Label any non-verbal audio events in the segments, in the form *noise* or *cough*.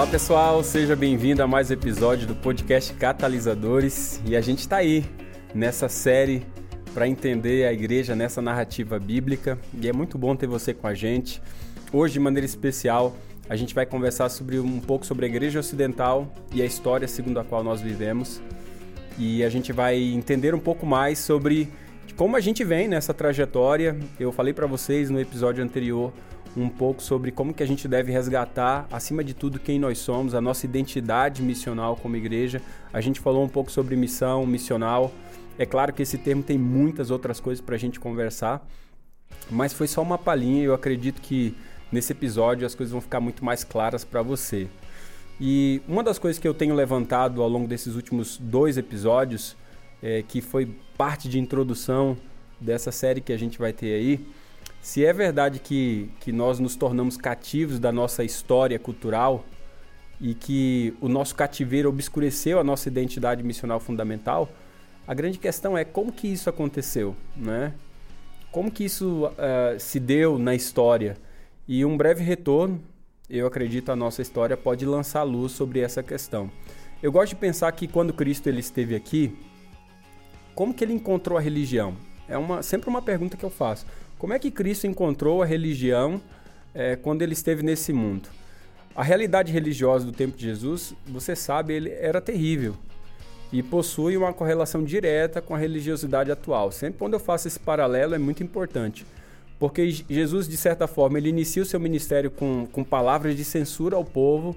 Olá pessoal, seja bem-vindo a mais um episódio do podcast Catalisadores e a gente está aí nessa série para entender a igreja nessa narrativa bíblica e é muito bom ter você com a gente. Hoje, de maneira especial, a gente vai conversar sobre um pouco sobre a igreja ocidental e a história segundo a qual nós vivemos e a gente vai entender um pouco mais sobre como a gente vem nessa trajetória. Eu falei para vocês no episódio anterior um pouco sobre como que a gente deve resgatar, acima de tudo, quem nós somos, a nossa identidade missional como igreja. A gente falou um pouco sobre missão, missional. É claro que esse termo tem muitas outras coisas para a gente conversar, mas foi só uma palhinha. Eu acredito que nesse episódio as coisas vão ficar muito mais claras para você. E uma das coisas que eu tenho levantado ao longo desses últimos dois episódios, é, que foi parte de introdução dessa série que a gente vai ter aí, se é verdade que, que nós nos tornamos cativos da nossa história cultural e que o nosso cativeiro obscureceu a nossa identidade missional fundamental, a grande questão é como que isso aconteceu, né? Como que isso uh, se deu na história? E um breve retorno, eu acredito, a nossa história pode lançar luz sobre essa questão. Eu gosto de pensar que quando Cristo ele esteve aqui, como que ele encontrou a religião? É uma, sempre uma pergunta que eu faço. Como é que Cristo encontrou a religião é, quando ele esteve nesse mundo? A realidade religiosa do tempo de Jesus, você sabe, ele era terrível e possui uma correlação direta com a religiosidade atual. Sempre quando eu faço esse paralelo é muito importante, porque Jesus, de certa forma, ele inicia o seu ministério com, com palavras de censura ao povo,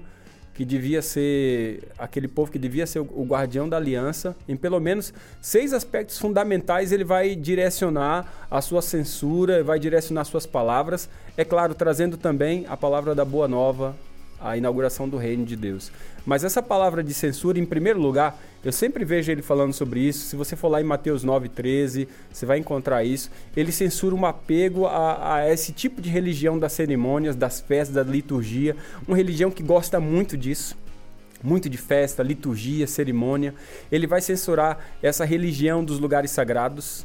que devia ser aquele povo que devia ser o guardião da aliança, em pelo menos seis aspectos fundamentais ele vai direcionar a sua censura, vai direcionar suas palavras, é claro, trazendo também a palavra da boa nova, a inauguração do reino de Deus. Mas essa palavra de censura, em primeiro lugar, eu sempre vejo ele falando sobre isso. Se você for lá em Mateus 9,13, você vai encontrar isso. Ele censura um apego a, a, esse tipo de religião das cerimônias, das festas, da liturgia. Uma religião que gosta muito disso. Muito de festa, liturgia, cerimônia. Ele vai censurar essa religião dos lugares sagrados,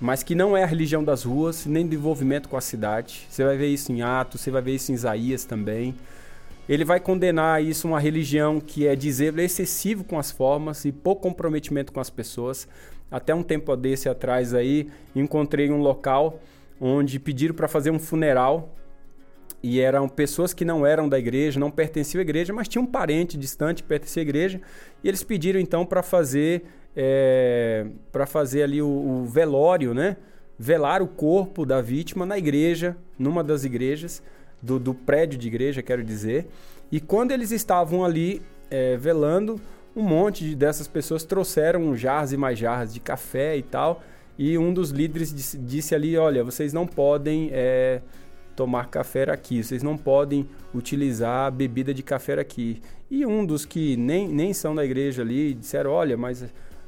mas que não é a religião das ruas, nem do envolvimento com a cidade. Você vai ver isso em Atos, você vai ver isso em Isaías também. Ele vai condenar isso uma religião que é dizer excessivo com as formas e pouco comprometimento com as pessoas. Até um tempo desse atrás aí, encontrei um local onde pediram para fazer um funeral e eram pessoas que não eram da igreja, não pertenciam à igreja, mas tinham um parente distante que pertencia à igreja, e eles pediram então para fazer é, para fazer ali o, o, velório, né? Velar o corpo da vítima na igreja, numa das igrejas do, do prédio de igreja, quero dizer. E quando eles estavam ali é, velando, um monte de, dessas pessoas trouxeram jarras e mais jarras de café e tal. E um dos líderes disse, disse ali: Olha, vocês não podem é, tomar café aqui, vocês não podem utilizar bebida de café aqui. E um dos que nem, nem são da igreja ali disseram: Olha, mas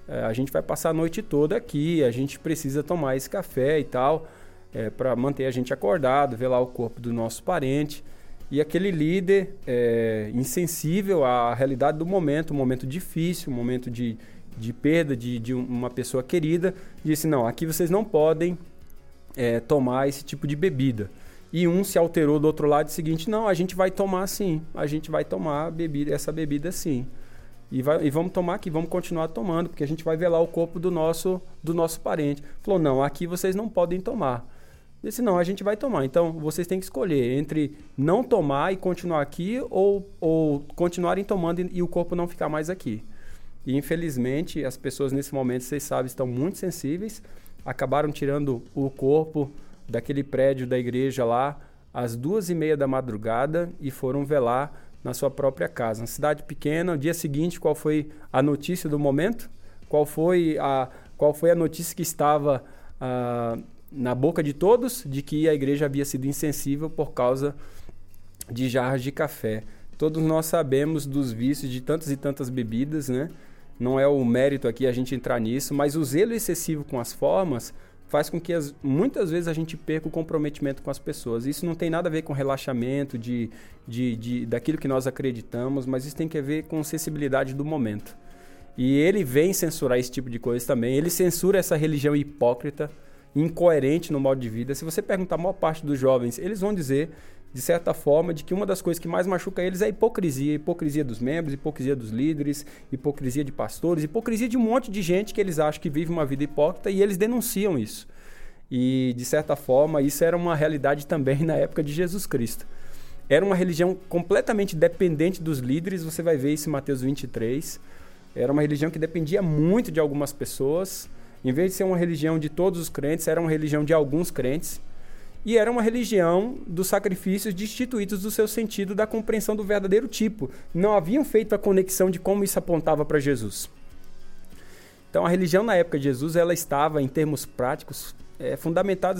é, a gente vai passar a noite toda aqui, a gente precisa tomar esse café e tal é, para manter a gente acordado, velar o corpo do nosso parente. E aquele líder é, insensível à realidade do momento, um momento difícil, um momento de, de perda de, de uma pessoa querida, disse: Não, aqui vocês não podem é, tomar esse tipo de bebida. E um se alterou do outro lado, seguinte: Não, a gente vai tomar sim, a gente vai tomar bebida, essa bebida sim. E, vai, e, vamos tomar aqui, vamos continuar tomando, porque a gente vai velar o corpo do nosso, do nosso parente. Falou: Não, aqui vocês não podem tomar. Disse, não, a gente vai tomar. Então, vocês têm que escolher entre não tomar e continuar aqui ou, ou continuarem tomando e, e o corpo não ficar mais aqui. E, infelizmente, as pessoas nesse momento, vocês sabem, estão muito sensíveis. Acabaram tirando o corpo daquele prédio da igreja lá às duas e meia da madrugada e foram velar na sua própria casa. Uma cidade pequena. No dia seguinte, qual foi a notícia do momento? Qual foi a, qual foi a notícia que estava... Uh, na boca de todos de que a igreja havia sido insensível por causa de jarras de café. Todos nós sabemos dos vícios de tantas e tantas bebidas, né? Não é o mérito aqui a gente entrar nisso, mas o zelo excessivo com as formas faz com que as, muitas vezes a gente perca o comprometimento com as pessoas. Isso não tem nada a ver com relaxamento, de, de, de, daquilo que nós acreditamos, mas isso tem que ver com sensibilidade do momento. E ele vem censurar esse tipo de coisa também. Ele censura essa religião hipócrita incoerente no modo de vida. Se você perguntar a maior parte dos jovens, eles vão dizer, de certa forma, de que uma das coisas que mais machuca eles é a hipocrisia. Hipocrisia dos membros, hipocrisia dos líderes, hipocrisia de pastores, hipocrisia de um monte de gente que eles acham que vive uma vida hipócrita e eles denunciam isso. E, de certa forma, isso era uma realidade também *laughs* na época de Jesus Cristo. Era uma religião completamente dependente dos líderes, você vai ver isso em Mateus 23. Era uma religião que dependia muito de algumas pessoas. Em vez de ser uma religião de todos os crentes, era uma religião de alguns crentes. E era uma religião dos sacrifícios destituídos do seu sentido da compreensão do verdadeiro tipo. Não haviam feito a conexão de como isso apontava para Jesus. Então, a religião na época de Jesus, ela estava, em termos práticos, é,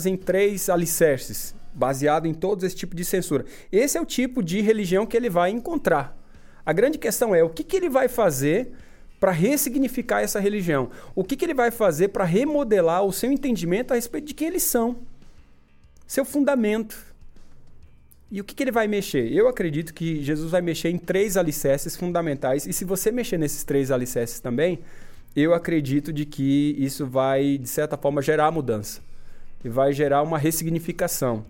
em três alicerces, baseado em todo esse tipo de censura. Esse é o tipo de religião que ele vai encontrar. A grande questão é o que, que ele vai fazer para ressignificar essa religião? O que, que ele vai fazer para remodelar o seu entendimento a respeito de quem eles são? Seu fundamento. E o que, que ele vai mexer? Eu acredito que Jesus vai mexer em três alicerces fundamentais. E se você mexer nesses três alicerces também, eu acredito de que isso vai, de certa forma, gerar mudança e vai gerar uma ressignificação.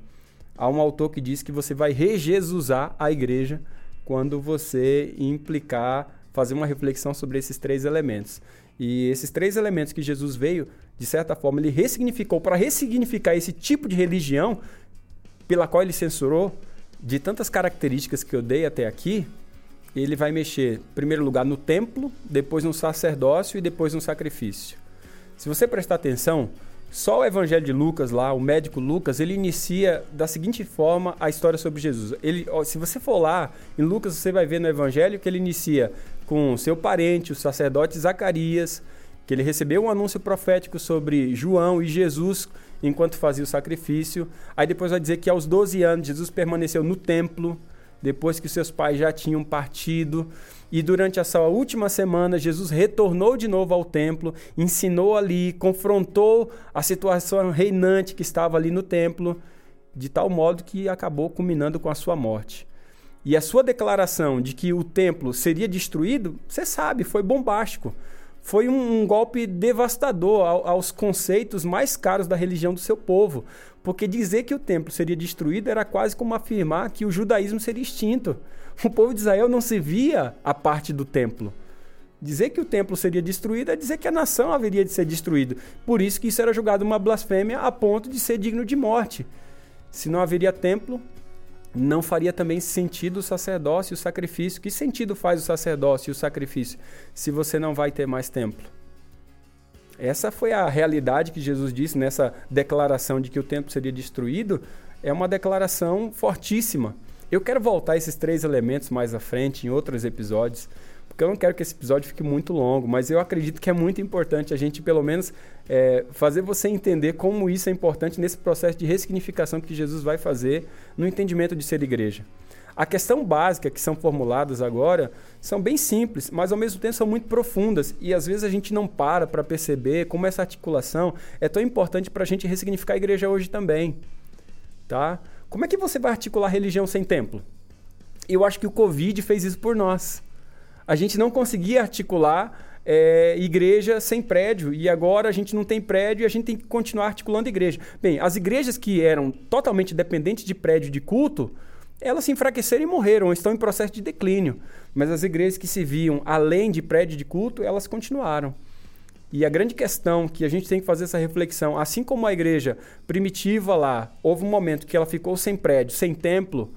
Há um autor que diz que você vai rejesusar a igreja quando você implicar, fazer uma reflexão sobre esses três elementos. E esses três elementos que Jesus veio, de certa forma, ele ressignificou para ressignificar esse tipo de religião pela qual ele censurou, de tantas características que eu dei até aqui, ele vai mexer, em primeiro lugar, no templo, depois no sacerdócio e depois no sacrifício. Se você prestar atenção, só o Evangelho de Lucas lá, o médico Lucas, ele inicia da seguinte forma a história sobre Jesus. Ele, se você for lá em Lucas, você vai ver no Evangelho que ele inicia com seu parente, o sacerdote Zacarias, que ele recebeu um anúncio profético sobre João e Jesus enquanto fazia o sacrifício. Aí depois vai dizer que aos 12 anos Jesus permaneceu no templo, depois que seus pais já tinham partido. E durante a sua última semana, Jesus retornou de novo ao templo, ensinou ali, confrontou a situação reinante que estava ali no templo, de tal modo que acabou culminando com a sua morte. E a sua declaração de que o templo seria destruído, você sabe, foi bombástico. Foi um, um golpe devastador ao, aos conceitos mais caros da religião do seu povo. Porque dizer que o templo seria destruído era quase como afirmar que o judaísmo seria extinto. O povo de Israel não se via a parte do templo. Dizer que o templo seria destruído é dizer que a nação haveria de ser destruída. Por isso que isso era julgado uma blasfêmia a ponto de ser digno de morte. Se não haveria templo, não faria também sentido o sacerdócio e o sacrifício. Que sentido faz o sacerdócio e o sacrifício se você não vai ter mais templo? Essa foi a realidade que Jesus disse nessa declaração de que o templo seria destruído. É uma declaração fortíssima. Eu quero voltar a esses três elementos mais à frente, em outros episódios, porque eu não quero que esse episódio fique muito longo, mas eu acredito que é muito importante a gente, pelo menos, é, fazer você entender como isso é importante nesse processo de ressignificação que Jesus vai fazer no entendimento de ser igreja. A questão básica que são formuladas agora são bem simples, mas ao mesmo tempo são muito profundas e às vezes a gente não para para perceber como essa articulação é tão importante para a gente ressignificar a igreja hoje também, tá? Como é que você vai articular religião sem templo? Eu acho que o Covid fez isso por nós. A gente não conseguia articular é, igreja sem prédio e agora a gente não tem prédio e a gente tem que continuar articulando igreja. Bem, as igrejas que eram totalmente dependentes de prédio de culto, elas se enfraqueceram e morreram, estão em processo de declínio. Mas as igrejas que se viam além de prédio de culto, elas continuaram. E a grande questão que a gente tem que fazer essa reflexão, assim como a igreja primitiva lá, houve um momento que ela ficou sem prédio, sem templo,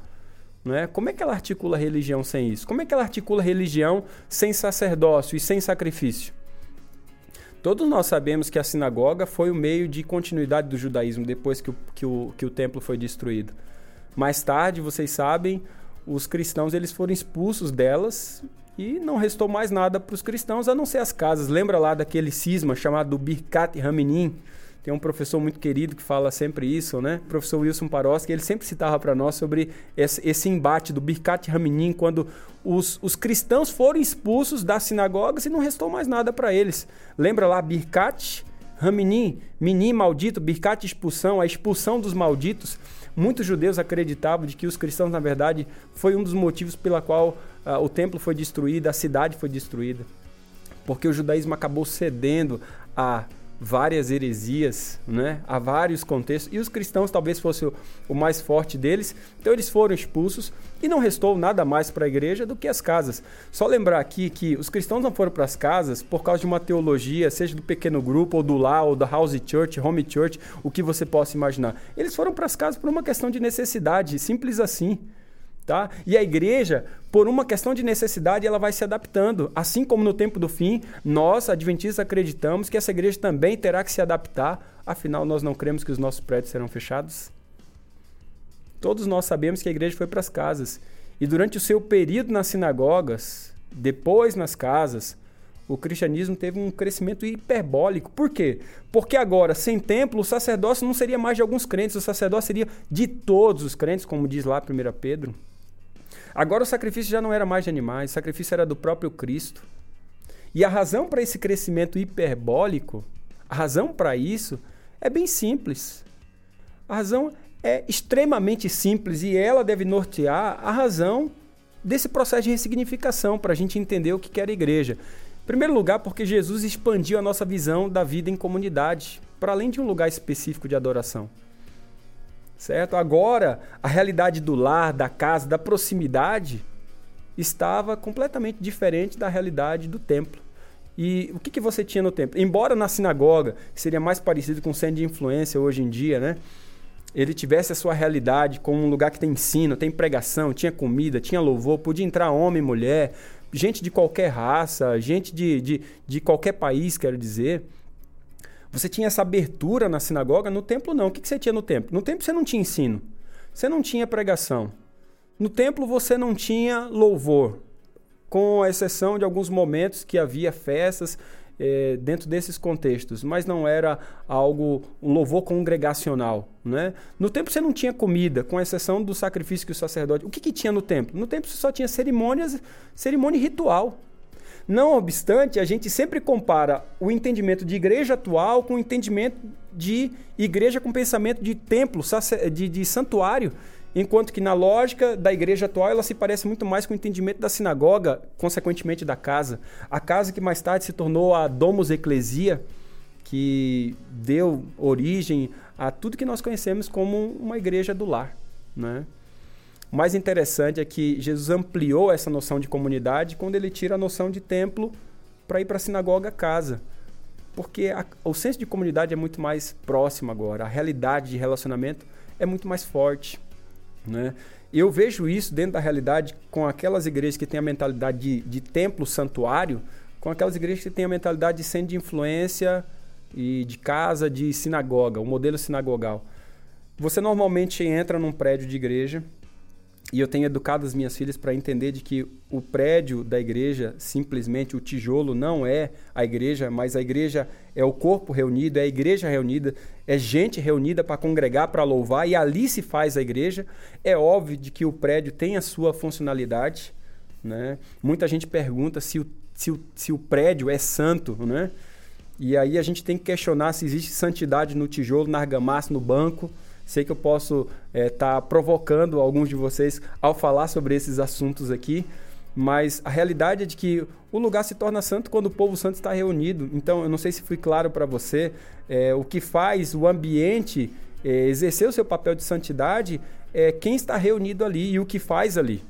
né? Como é que ela articula religião sem isso? Como é que ela articula religião sem sacerdócio e sem sacrifício? Todos nós sabemos que a sinagoga foi o meio de continuidade do judaísmo depois que o, que o, que o templo foi destruído. Mais tarde, vocês sabem, os cristãos eles foram expulsos delas e não restou mais nada para os cristãos a não ser as casas. Lembra lá daquele cisma chamado Birkat Raminim? Tem um professor muito querido que fala sempre isso, né? O professor Wilson Paroski, ele sempre citava para nós sobre esse, embate do Birkat Raminim, quando os, os, cristãos foram expulsos das sinagogas e não restou mais nada para eles. Lembra lá Birkat Raminim, Minim maldito, Birkat expulsão, a expulsão dos malditos. Muitos judeus acreditavam de que os cristãos, na verdade, foi um dos motivos pela qual uh, o templo foi destruído, a cidade foi destruída. Porque o judaísmo acabou cedendo a várias heresias, né? Há vários contextos. E os cristãos talvez fosse o, mais forte deles. Então eles foram expulsos e não restou nada mais para a igreja do que as casas. Só lembrar aqui que os cristãos não foram para as casas por causa de uma teologia, seja do pequeno grupo, ou do lar, ou da house church, home church, o que você possa imaginar. Eles foram para as casas por uma questão de necessidade, simples assim. Tá? E a igreja, por uma questão de necessidade, ela vai se adaptando. Assim como no tempo do fim, nós, adventistas, acreditamos que essa igreja também terá que se adaptar. Afinal, nós não cremos que os nossos prédios serão fechados? Todos nós sabemos que a igreja foi para as casas. E durante o seu período nas sinagogas, depois nas casas, o cristianismo teve um crescimento hiperbólico. Por quê? Porque agora, sem templo, o sacerdócio não seria mais de alguns crentes, o sacerdócio seria de todos os crentes, como diz lá 1 Pedro. Agora o sacrifício já não era mais de animais, o sacrifício era do próprio Cristo. E a razão para esse crescimento hiperbólico, a razão para isso é bem simples. A razão é extremamente simples e ela deve nortear a razão desse processo de ressignificação para a gente entender o que era a igreja. Em primeiro lugar, porque Jesus expandiu a nossa visão da vida em comunidade, para além de um lugar específico de adoração certo? Agora, a realidade do lar, da casa, da proximidade estava completamente diferente da realidade do templo. E o que, que você tinha no templo? Embora na sinagoga, que seria mais parecido com o centro de influência hoje em dia, né? Ele tivesse a sua realidade como um lugar que tem ensino, tem pregação, tinha comida, tinha louvor, podia entrar homem, mulher, gente de qualquer raça, gente de, de, de qualquer país, quero dizer. Você tinha essa abertura na sinagoga, no templo não. O que você tinha no templo? No templo você não tinha ensino, você não tinha pregação. No templo você não tinha louvor, com exceção de alguns momentos que havia festas é, dentro desses contextos, mas não era algo, um louvor congregacional. Né? No templo você não tinha comida, com exceção do sacrifício que o sacerdote. O que, que tinha no templo? No templo você só tinha cerimônias, cerimônia ritual. Não obstante, a gente sempre compara o entendimento de igreja atual com o entendimento de igreja com pensamento de templo, de, de santuário, enquanto que na lógica da igreja atual ela se parece muito mais com o entendimento da sinagoga, consequentemente da casa. A casa que mais tarde se tornou a Domus Ecclesia, que deu origem a tudo que nós conhecemos como uma igreja do lar, né? O mais interessante é que Jesus ampliou essa noção de comunidade quando ele tira a noção de templo para ir para a sinagoga casa. Porque a, o senso de comunidade é muito mais próximo agora, a realidade de relacionamento é muito mais forte. Né? Eu vejo isso dentro da realidade com aquelas igrejas que têm a mentalidade de, de templo santuário, com aquelas igrejas que têm a mentalidade de centro de influência e de casa de sinagoga, o modelo sinagogal. Você normalmente entra num prédio de igreja e eu tenho educado as minhas filhas para entender de que o prédio da igreja, simplesmente o tijolo, não é a igreja, mas a igreja é o corpo reunido, é a igreja reunida, é gente reunida para congregar, para louvar, e ali se faz a igreja. É óbvio de que o prédio tem a sua funcionalidade. Né? Muita gente pergunta se o, se o, se o prédio é santo, né? E aí a gente tem que questionar se existe santidade no tijolo, na argamassa, no banco. Sei que eu posso estar é, tá provocando alguns de vocês ao falar sobre esses assuntos aqui, mas a realidade é de que o lugar se torna santo quando o povo santo está reunido. Então, eu não sei se fui claro para você, é, o que faz o ambiente é, exercer o seu papel de santidade é quem está reunido ali e o que faz ali.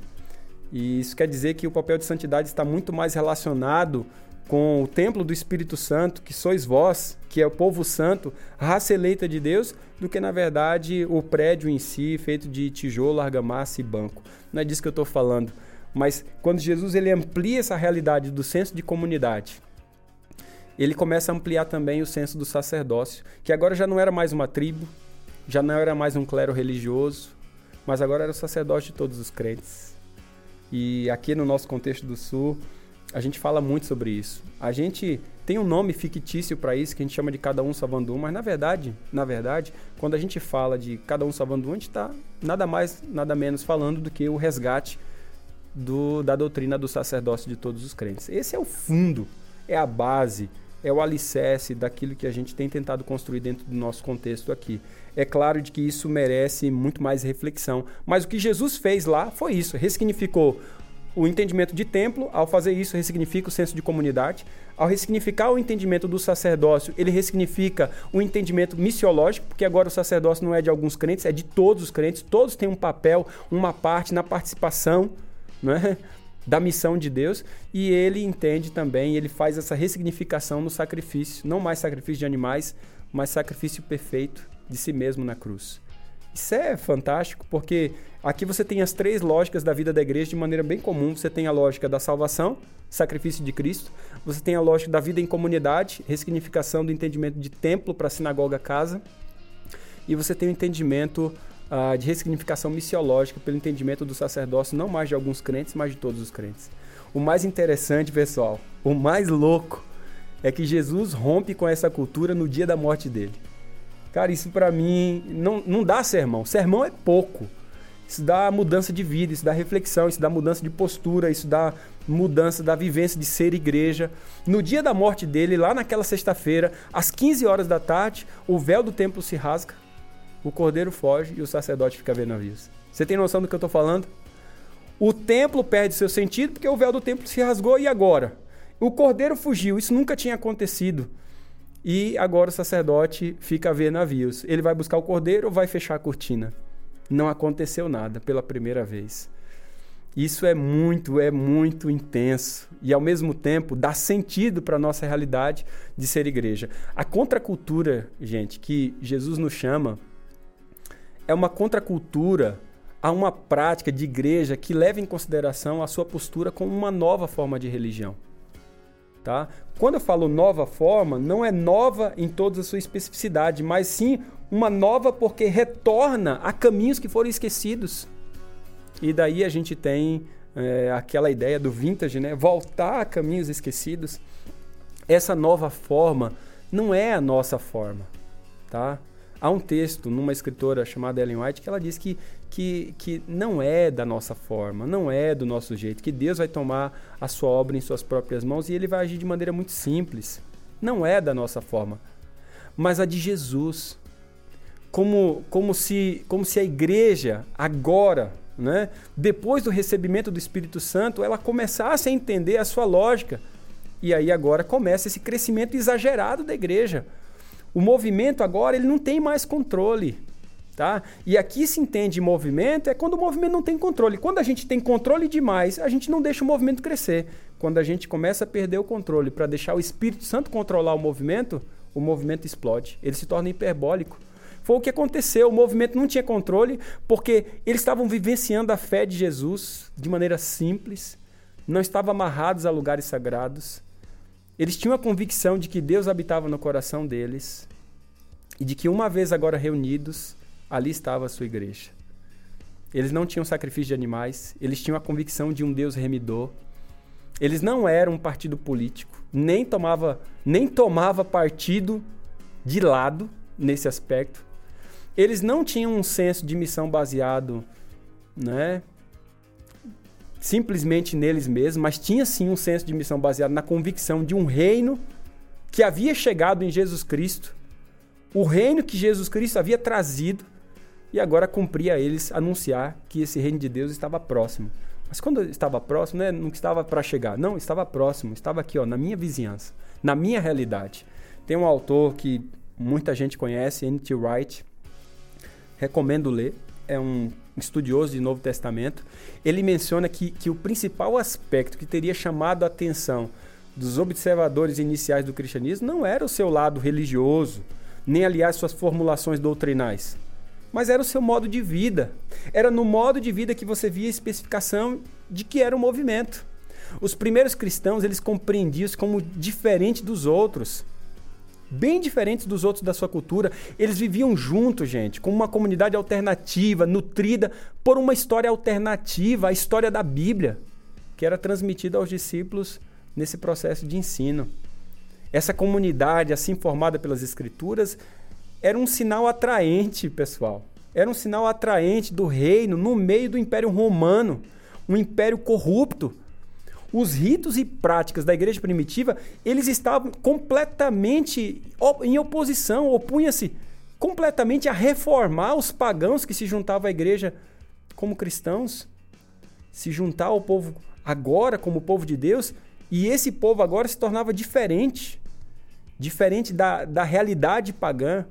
E isso quer dizer que o papel de santidade está muito mais relacionado com o templo do Espírito Santo, que sois vós, que é o povo santo, raça eleita de Deus, do que na verdade o prédio em si, feito de tijolo, argamassa e banco. Não é disso que eu estou falando. Mas quando Jesus ele amplia essa realidade do senso de comunidade, ele começa a ampliar também o senso do sacerdócio, que agora já não era mais uma tribo, já não era mais um clero religioso, mas agora era o sacerdócio de todos os crentes. E aqui no nosso contexto do Sul, a gente fala muito sobre isso. A gente tem um nome fictício para isso que a gente chama de cada um salvando um, mas na verdade, na verdade, quando a gente fala de cada um salvando um, a gente está nada mais, nada menos falando do que o resgate do, da doutrina do sacerdócio de todos os crentes. Esse é o fundo, é a base, é o alicerce daquilo que a gente tem tentado construir dentro do nosso contexto aqui. É claro de que isso merece muito mais reflexão, mas o que Jesus fez lá foi isso, ressignificou o entendimento de templo, ao fazer isso, ressignifica o senso de comunidade. Ao ressignificar o entendimento do sacerdócio, ele ressignifica o entendimento missiológico, porque agora o sacerdócio não é de alguns crentes, é de todos os crentes. Todos têm um papel, uma parte na participação né, *laughs* da missão de Deus. E ele entende também, ele faz essa ressignificação no sacrifício. Não mais sacrifício de animais, mas sacrifício perfeito de si mesmo na cruz. Isso é fantástico, porque aqui você tem as três lógicas da vida da igreja de maneira bem comum. Você tem a lógica da salvação, sacrifício de Cristo. Você tem a lógica da vida em comunidade, ressignificação do entendimento de templo para sinagoga casa. E você tem o entendimento uh, de ressignificação missiológica pelo entendimento do sacerdócio, não mais de alguns crentes, mas de todos os crentes. O mais interessante, pessoal, o mais louco, é que Jesus rompe com essa cultura no dia da morte dele. Cara, isso para mim não, não dá sermão. Sermão é pouco. Isso dá mudança de vida, isso dá reflexão, isso dá mudança de postura, isso dá mudança da vivência de ser igreja. No dia da morte dele, lá naquela sexta-feira, às 15 horas da tarde, o véu do templo se rasga, o cordeiro foge e o sacerdote fica vendo navios. Você tem noção do que eu estou falando? O templo perde seu sentido porque o véu do templo se rasgou e agora? O cordeiro fugiu, isso nunca tinha acontecido. E agora o sacerdote fica a ver navios. Ele vai buscar o cordeiro ou vai fechar a cortina? Não aconteceu nada pela primeira vez. Isso é muito, é muito intenso e ao mesmo tempo dá sentido para a nossa realidade de ser igreja. A contracultura, gente, que Jesus nos chama é uma contracultura a uma prática de igreja que leva em consideração a sua postura como uma nova forma de religião. Tá? Quando eu falo nova forma, não é nova em toda a sua especificidade, mas sim uma nova porque retorna a caminhos que foram esquecidos. E daí a gente tem é, aquela ideia do vintage, né? Voltar a caminhos esquecidos. Essa nova forma não é a nossa forma, tá? Há um texto numa escritora chamada Ellen White que ela diz que, que, que não é da nossa forma, não é do nosso jeito, que Deus vai tomar a sua obra em suas próprias mãos e ele vai agir de maneira muito simples. Não é da nossa forma, mas a de Jesus. Como, como, se, como se a igreja agora, né, depois do recebimento do Espírito Santo, ela começasse a entender a sua lógica. E aí agora começa esse crescimento exagerado da igreja o movimento agora ele não tem mais controle. Tá? E aqui se entende movimento é quando o movimento não tem controle. Quando a gente tem controle demais, a gente não deixa o movimento crescer. Quando a gente começa a perder o controle para deixar o Espírito Santo controlar o movimento, o movimento explode. Ele se torna hiperbólico. Foi o que aconteceu. O movimento não tinha controle porque eles estavam vivenciando a fé de Jesus de maneira simples, não estavam amarrados a lugares sagrados, eles tinham a convicção de que Deus habitava no coração deles e de que uma vez agora reunidos, ali estava a sua igreja. Eles não tinham sacrifício de animais, eles tinham a convicção de um Deus remidor. Eles não eram um partido político, nem tomava, nem tomava partido de lado nesse aspecto. Eles não tinham um senso de missão baseado, né, simplesmente neles mesmos, mas tinha sim um senso de missão baseado na convicção de um reino que havia chegado em Jesus Cristo, o reino que Jesus Cristo havia trazido, e agora cumpria a eles anunciar que esse reino de Deus estava próximo. Mas quando estava próximo, né, não estava para chegar, não, estava próximo, estava aqui, ó, na minha vizinhança, na minha realidade. Tem um autor que muita gente conhece, N.T. Wright, recomendo ler, é um estudioso de Novo Testamento, ele menciona que, que o principal aspecto que teria chamado a atenção dos observadores iniciais do cristianismo não era o seu lado religioso, nem aliás suas formulações doutrinais, mas era o seu modo de vida. Era no modo de vida que você via a especificação de que era o movimento. Os primeiros cristãos, eles compreendiam como diferente dos outros bem diferentes dos outros da sua cultura. Eles viviam juntos, gente, como uma comunidade alternativa, nutrida por uma história alternativa, a história da Bíblia, que era transmitida aos discípulos nesse processo de ensino. Essa comunidade, assim formada pelas Escrituras, era um sinal atraente, pessoal. Era um sinal atraente do reino no meio do Império Romano, um império corrupto, os ritos e práticas da igreja primitiva, eles estavam completamente em oposição, opunha-se completamente a reformar os pagãos que se juntavam à igreja como cristãos, se juntar ao povo agora como povo de Deus, e esse povo agora se tornava diferente diferente da, da realidade pagã.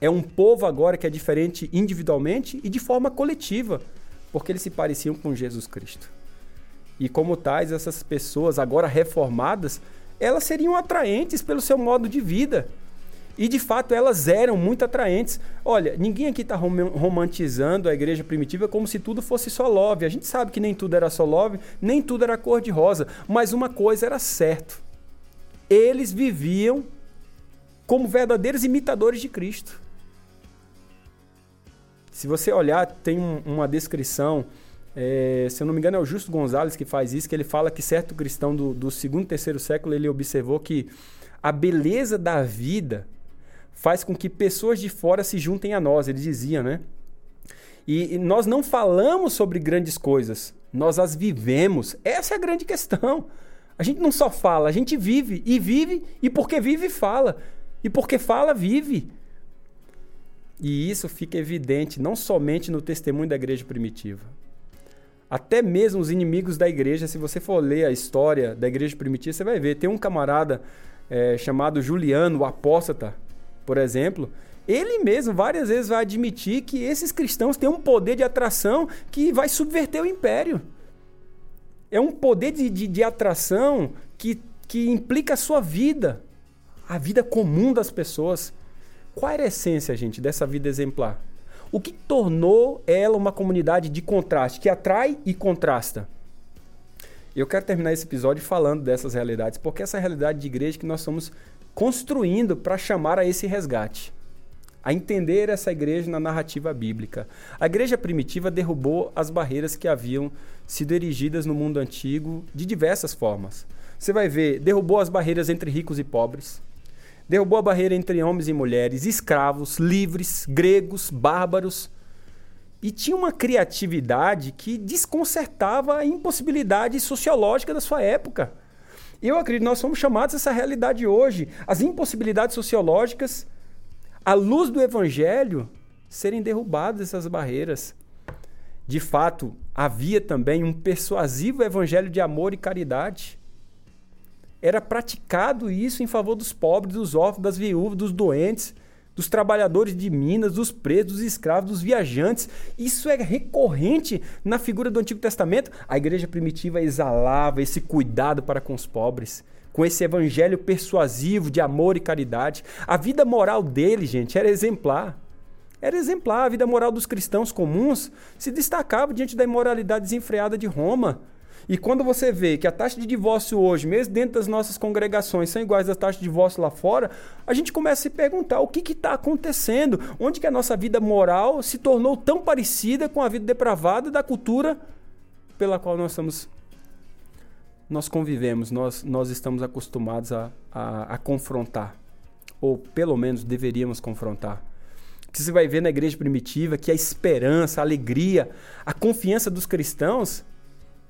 É um povo agora que é diferente individualmente e de forma coletiva, porque eles se pareciam com Jesus Cristo. E como tais, essas pessoas agora reformadas, elas seriam atraentes pelo seu modo de vida. E de fato elas eram muito atraentes. Olha, ninguém aqui está romantizando a igreja primitiva como se tudo fosse só love. A gente sabe que nem tudo era só love, nem tudo era cor de rosa. Mas uma coisa era certo: eles viviam como verdadeiros imitadores de Cristo. Se você olhar, tem um, uma descrição, é, se eu não me engano é o Justo Gonzalez que faz isso, que ele fala que certo cristão do, do segundo e terceiro século, ele observou que a beleza da vida faz com que pessoas de fora se juntem a nós, ele dizia, né? E nós não falamos sobre grandes coisas, nós as vivemos. Essa é a grande questão. A gente não só fala, a gente vive. E vive, e porque vive, fala. E porque fala, vive. E isso fica evidente não somente no testemunho da igreja primitiva. Até mesmo os inimigos da igreja, se você for ler a história da igreja primitiva, você vai ver. Tem um camarada é, chamado Juliano, o apóstata, por exemplo. Ele mesmo várias vezes vai admitir que esses cristãos têm um poder de atração que vai subverter o império. É um poder de, de, de atração que, que implica a sua vida, a vida comum das pessoas. Qual era a essência, gente, dessa vida exemplar? O que tornou ela uma comunidade de contraste, que atrai e contrasta? Eu quero terminar esse episódio falando dessas realidades, porque essa é realidade de igreja que nós estamos construindo para chamar a esse resgate a entender essa igreja na narrativa bíblica. A igreja primitiva derrubou as barreiras que haviam sido erigidas no mundo antigo de diversas formas. Você vai ver, derrubou as barreiras entre ricos e pobres, derrubou a barreira entre homens e mulheres, escravos, livres, gregos, bárbaros. E tinha uma criatividade que desconcertava a impossibilidade sociológica da sua época. Eu acredito nós somos chamados a essa realidade hoje. As impossibilidades sociológicas à luz do evangelho, serem derrubadas essas barreiras. De fato, havia também um persuasivo evangelho de amor e caridade. Era praticado isso em favor dos pobres, dos órfãos, das viúvas, dos doentes, dos trabalhadores de minas, dos presos, dos escravos, dos viajantes. Isso é recorrente na figura do Antigo Testamento. A igreja primitiva exalava esse cuidado para com os pobres com esse evangelho persuasivo de amor e caridade. A vida moral dele, gente, era exemplar. Era exemplar. A vida moral dos cristãos comuns se destacava diante da imoralidade desenfreada de Roma. E quando você vê que a taxa de divórcio hoje, mesmo dentro das nossas congregações, são iguais às taxas de divórcio lá fora, a gente começa a se perguntar o que está acontecendo? Onde que a nossa vida moral se tornou tão parecida com a vida depravada da cultura pela qual nós estamos nós convivemos, nós, nós estamos acostumados a, a, a confrontar. Ou pelo menos deveríamos confrontar. Que você vai ver na igreja primitiva que a esperança, a alegria, a confiança dos cristãos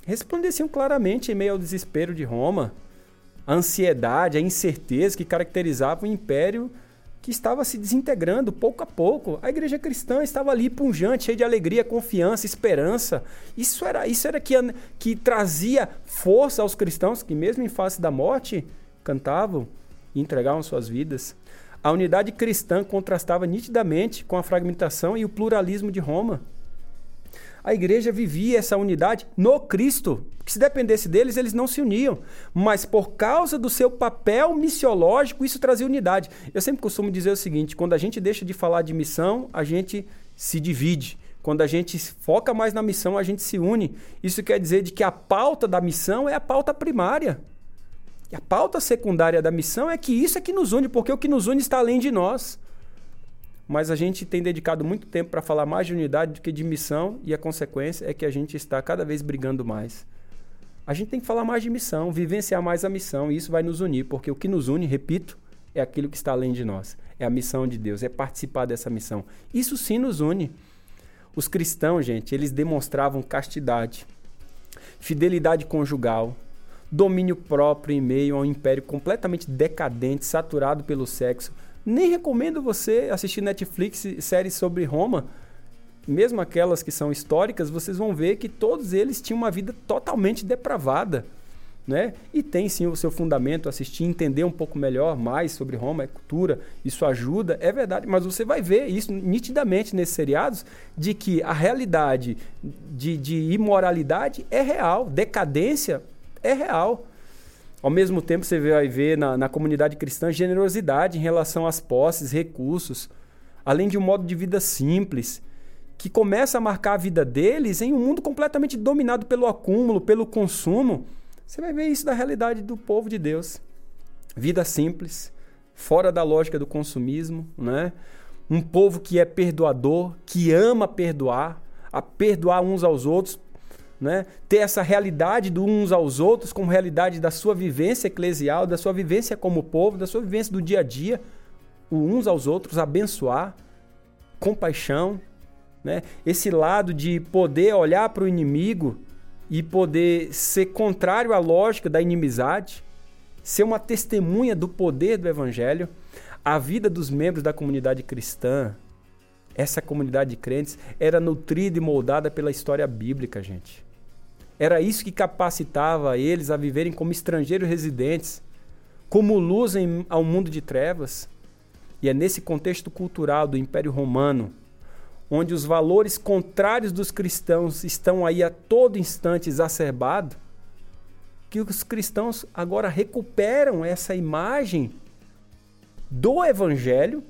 resplandeciam claramente em meio ao desespero de Roma, a ansiedade, a incerteza que caracterizava o império que estava se desintegrando pouco a pouco. A igreja cristã estava ali punjante, cheia de alegria, confiança, esperança. Isso era, isso era que, que trazia força aos cristãos que, mesmo em face da morte, cantavam e entregavam suas vidas. A unidade cristã contrastava nitidamente com a fragmentação e o pluralismo de Roma a igreja vivia essa unidade no Cristo. Que se dependesse deles, eles não se uniam. Mas por causa do seu papel missiológico, isso trazia unidade. Eu sempre costumo dizer o seguinte: quando a gente deixa de falar de missão, a gente se divide. Quando a gente foca mais na missão, a gente se une. Isso quer dizer de que a pauta da missão é a pauta primária. E a pauta secundária da missão é que isso é que nos une, porque o que nos une está além de nós mas a gente tem dedicado muito tempo para falar mais de unidade do que de missão, e a consequência é que a gente está cada vez brigando mais. A gente tem que falar mais de missão, vivenciar mais a missão, e isso vai nos unir, porque o que nos une, repito, é aquilo que está além de nós. É a missão de Deus, é participar dessa missão. Isso sim nos une. Os cristãos, gente, eles demonstravam castidade, fidelidade conjugal, domínio próprio em meio a um império completamente decadente, saturado pelo sexo, nem recomendo você assistir Netflix séries sobre Roma. mesmo aquelas que são históricas, vocês vão ver que todos eles tinham uma vida totalmente depravada. Né? E tem sim o seu fundamento, assistir, entender um pouco melhor mais sobre Roma, é cultura, isso ajuda, é verdade, mas você vai ver isso nitidamente nesses seriados, de que a realidade de, de imoralidade é real, decadência é real. Ao mesmo tempo, você vai ver na, na comunidade cristã generosidade em relação às posses, recursos, além de um modo de vida simples, que começa a marcar a vida deles em um mundo completamente dominado pelo acúmulo, pelo consumo você vai ver isso da realidade do povo de Deus. Vida simples, fora da lógica do consumismo, né? Um povo que é perdoador, que ama perdoar, a perdoar uns aos outros, né? Ter essa realidade do uns aos outros como realidade da sua vivência eclesial, da sua vivência como povo, da sua vivência do dia a dia, uns aos outros, abençoar, compaixão, né? Esse lado de poder olhar para o inimigo e poder ser contrário à lógica da inimizade, ser uma testemunha do poder do evangelho, a vida dos membros da comunidade cristã, essa comunidade de crentes, era nutrida e moldada pela história bíblica, gente. Era isso que capacitava eles a viverem como estrangeiros residentes, como luz em, ao mundo de trevas. E é nesse contexto cultural do Império Romano onde os valores contrários dos cristãos estão aí a todo instante exacerbados, que os cristãos agora recuperam essa imagem do evangelho,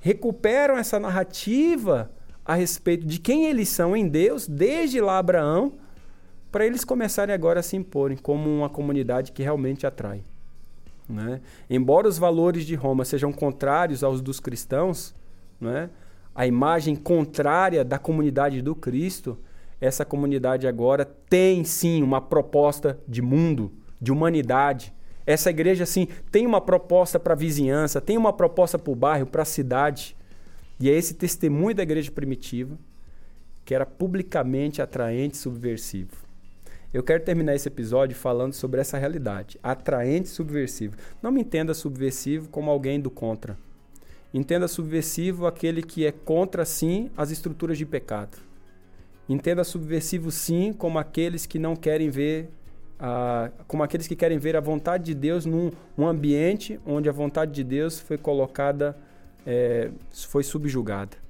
recuperam essa narrativa a respeito de quem eles são em Deus, desde lá Abraão, para eles começarem agora a se imporem como uma comunidade que realmente atrai. Né? Embora os valores de Roma sejam contrários aos dos cristãos, né? a imagem contrária da comunidade do Cristo, essa comunidade agora tem sim uma proposta de mundo, de humanidade. Essa igreja sim tem uma proposta para a vizinhança, tem uma proposta para o bairro, para a cidade. E é esse testemunho da igreja primitiva que era publicamente atraente e subversivo. Eu quero terminar esse episódio falando sobre essa realidade, atraente e subversivo. Não me entenda subversivo como alguém do contra. Entenda subversivo aquele que é contra, sim, as estruturas de pecado. Entenda subversivo, sim, como aqueles que não querem ver, a, como aqueles que querem ver a vontade de Deus num um ambiente onde a vontade de Deus foi colocada, é, foi subjugada.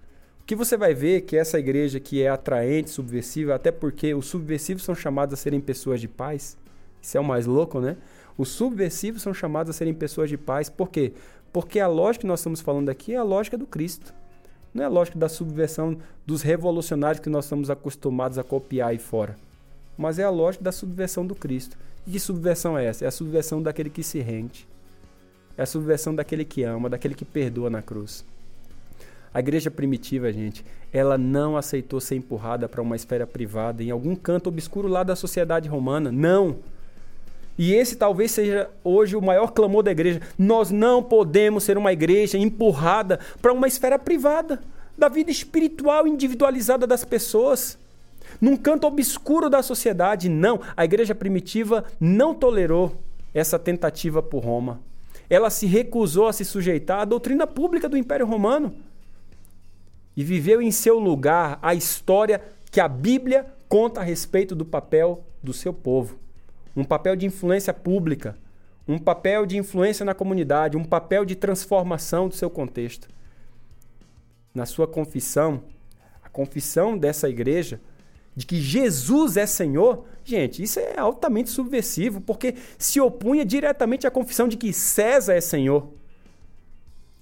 Que você vai ver que essa igreja que é atraente, subversiva, até porque os subversivos são chamados a serem pessoas de paz. Isso é o mais louco, né? Os subversivos são chamados a serem pessoas de paz. Por quê? Porque a lógica que nós estamos falando aqui é a lógica do Cristo. Não é a lógica da subversão dos revolucionários que nós estamos acostumados a copiar aí fora. Mas é a lógica da subversão do Cristo. E que subversão é essa? É a subversão daquele que se rende. É a subversão daquele que ama, daquele que perdoa na cruz. A igreja primitiva, gente, ela não aceitou ser empurrada para uma esfera privada em algum canto obscuro lá da sociedade romana. Não! E esse talvez seja hoje o maior clamor da igreja. Nós não podemos ser uma igreja empurrada para uma esfera privada da vida espiritual individualizada das pessoas. Num canto obscuro da sociedade, não. A igreja primitiva não tolerou essa tentativa por Roma. Ela se recusou a se sujeitar à doutrina pública do Império Romano e viveu em seu lugar a história que a Bíblia conta a respeito do papel do seu povo um papel de influência pública, um papel de influência na comunidade, um papel de transformação do seu contexto. Na sua confissão, a confissão dessa igreja de que Jesus é Senhor, gente, isso é altamente subversivo, porque se opunha diretamente à confissão de que César é Senhor,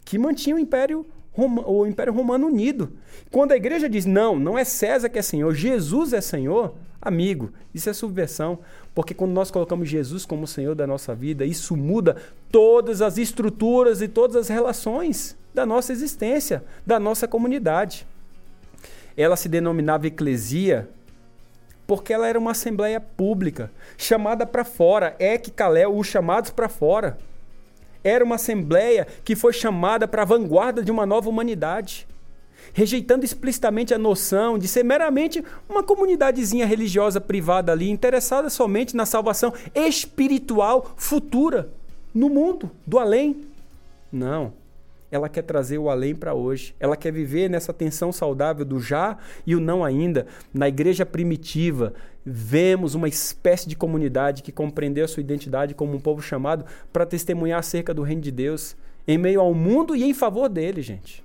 que mantinha o Império, o Império Romano unido. Quando a igreja diz não, não é César que é Senhor, Jesus é Senhor, Amigo, isso é subversão, porque quando nós colocamos Jesus como Senhor da nossa vida, isso muda todas as estruturas e todas as relações da nossa existência, da nossa comunidade. Ela se denominava eclesia porque ela era uma assembleia pública, chamada para fora, ek kalel, os chamados para fora. Era uma assembleia que foi chamada para a vanguarda de uma nova humanidade rejeitando explicitamente a noção de ser meramente uma comunidadezinha religiosa privada ali, interessada somente na salvação espiritual futura no mundo do além. Não. ela quer trazer o além para hoje. Ela quer viver nessa tensão saudável do já e o não ainda. Na igreja primitiva, vemos uma espécie de comunidade que compreendeu a sua identidade como um povo chamado para testemunhar acerca do reino de Deus em meio ao mundo e em favor dele, gente.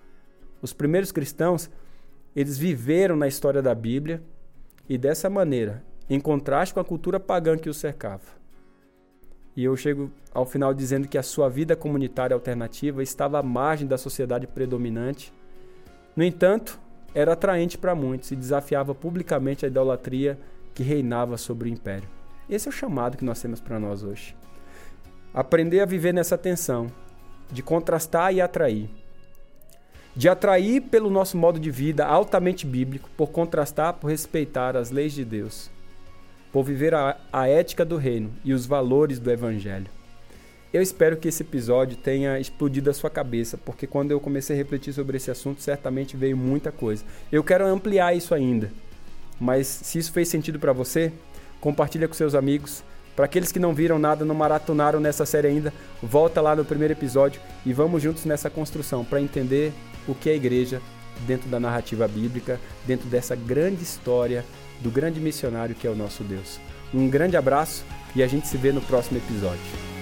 Os primeiros cristãos, eles viveram na história da Bíblia e dessa maneira, em contraste com a cultura pagã que os cercava. E eu chego ao final dizendo que a sua vida comunitária alternativa estava à margem da sociedade predominante. No entanto, era atraente para muitos e desafiava publicamente a idolatria que reinava sobre o império. Esse é o chamado que nós temos para nós hoje. Aprender a viver nessa tensão de contrastar e atrair. De atrair pelo nosso modo de vida altamente bíblico, por contrastar, por respeitar as leis de Deus por viver a, a ética do reino e os valores do evangelho. Eu espero que esse episódio tenha explodido a sua cabeça, porque quando eu comecei a refletir sobre esse assunto, certamente veio muita coisa. Eu quero ampliar isso ainda. Mas se isso fez sentido para você, compartilha com seus amigos. Para aqueles que não viram nada, não maratonaram nessa série ainda, volta lá no primeiro episódio e vamos juntos nessa construção para entender o que é a igreja dentro da narrativa bíblica, dentro dessa grande história do grande missionário que é o nosso Deus. Um grande abraço e a gente se vê no próximo episódio.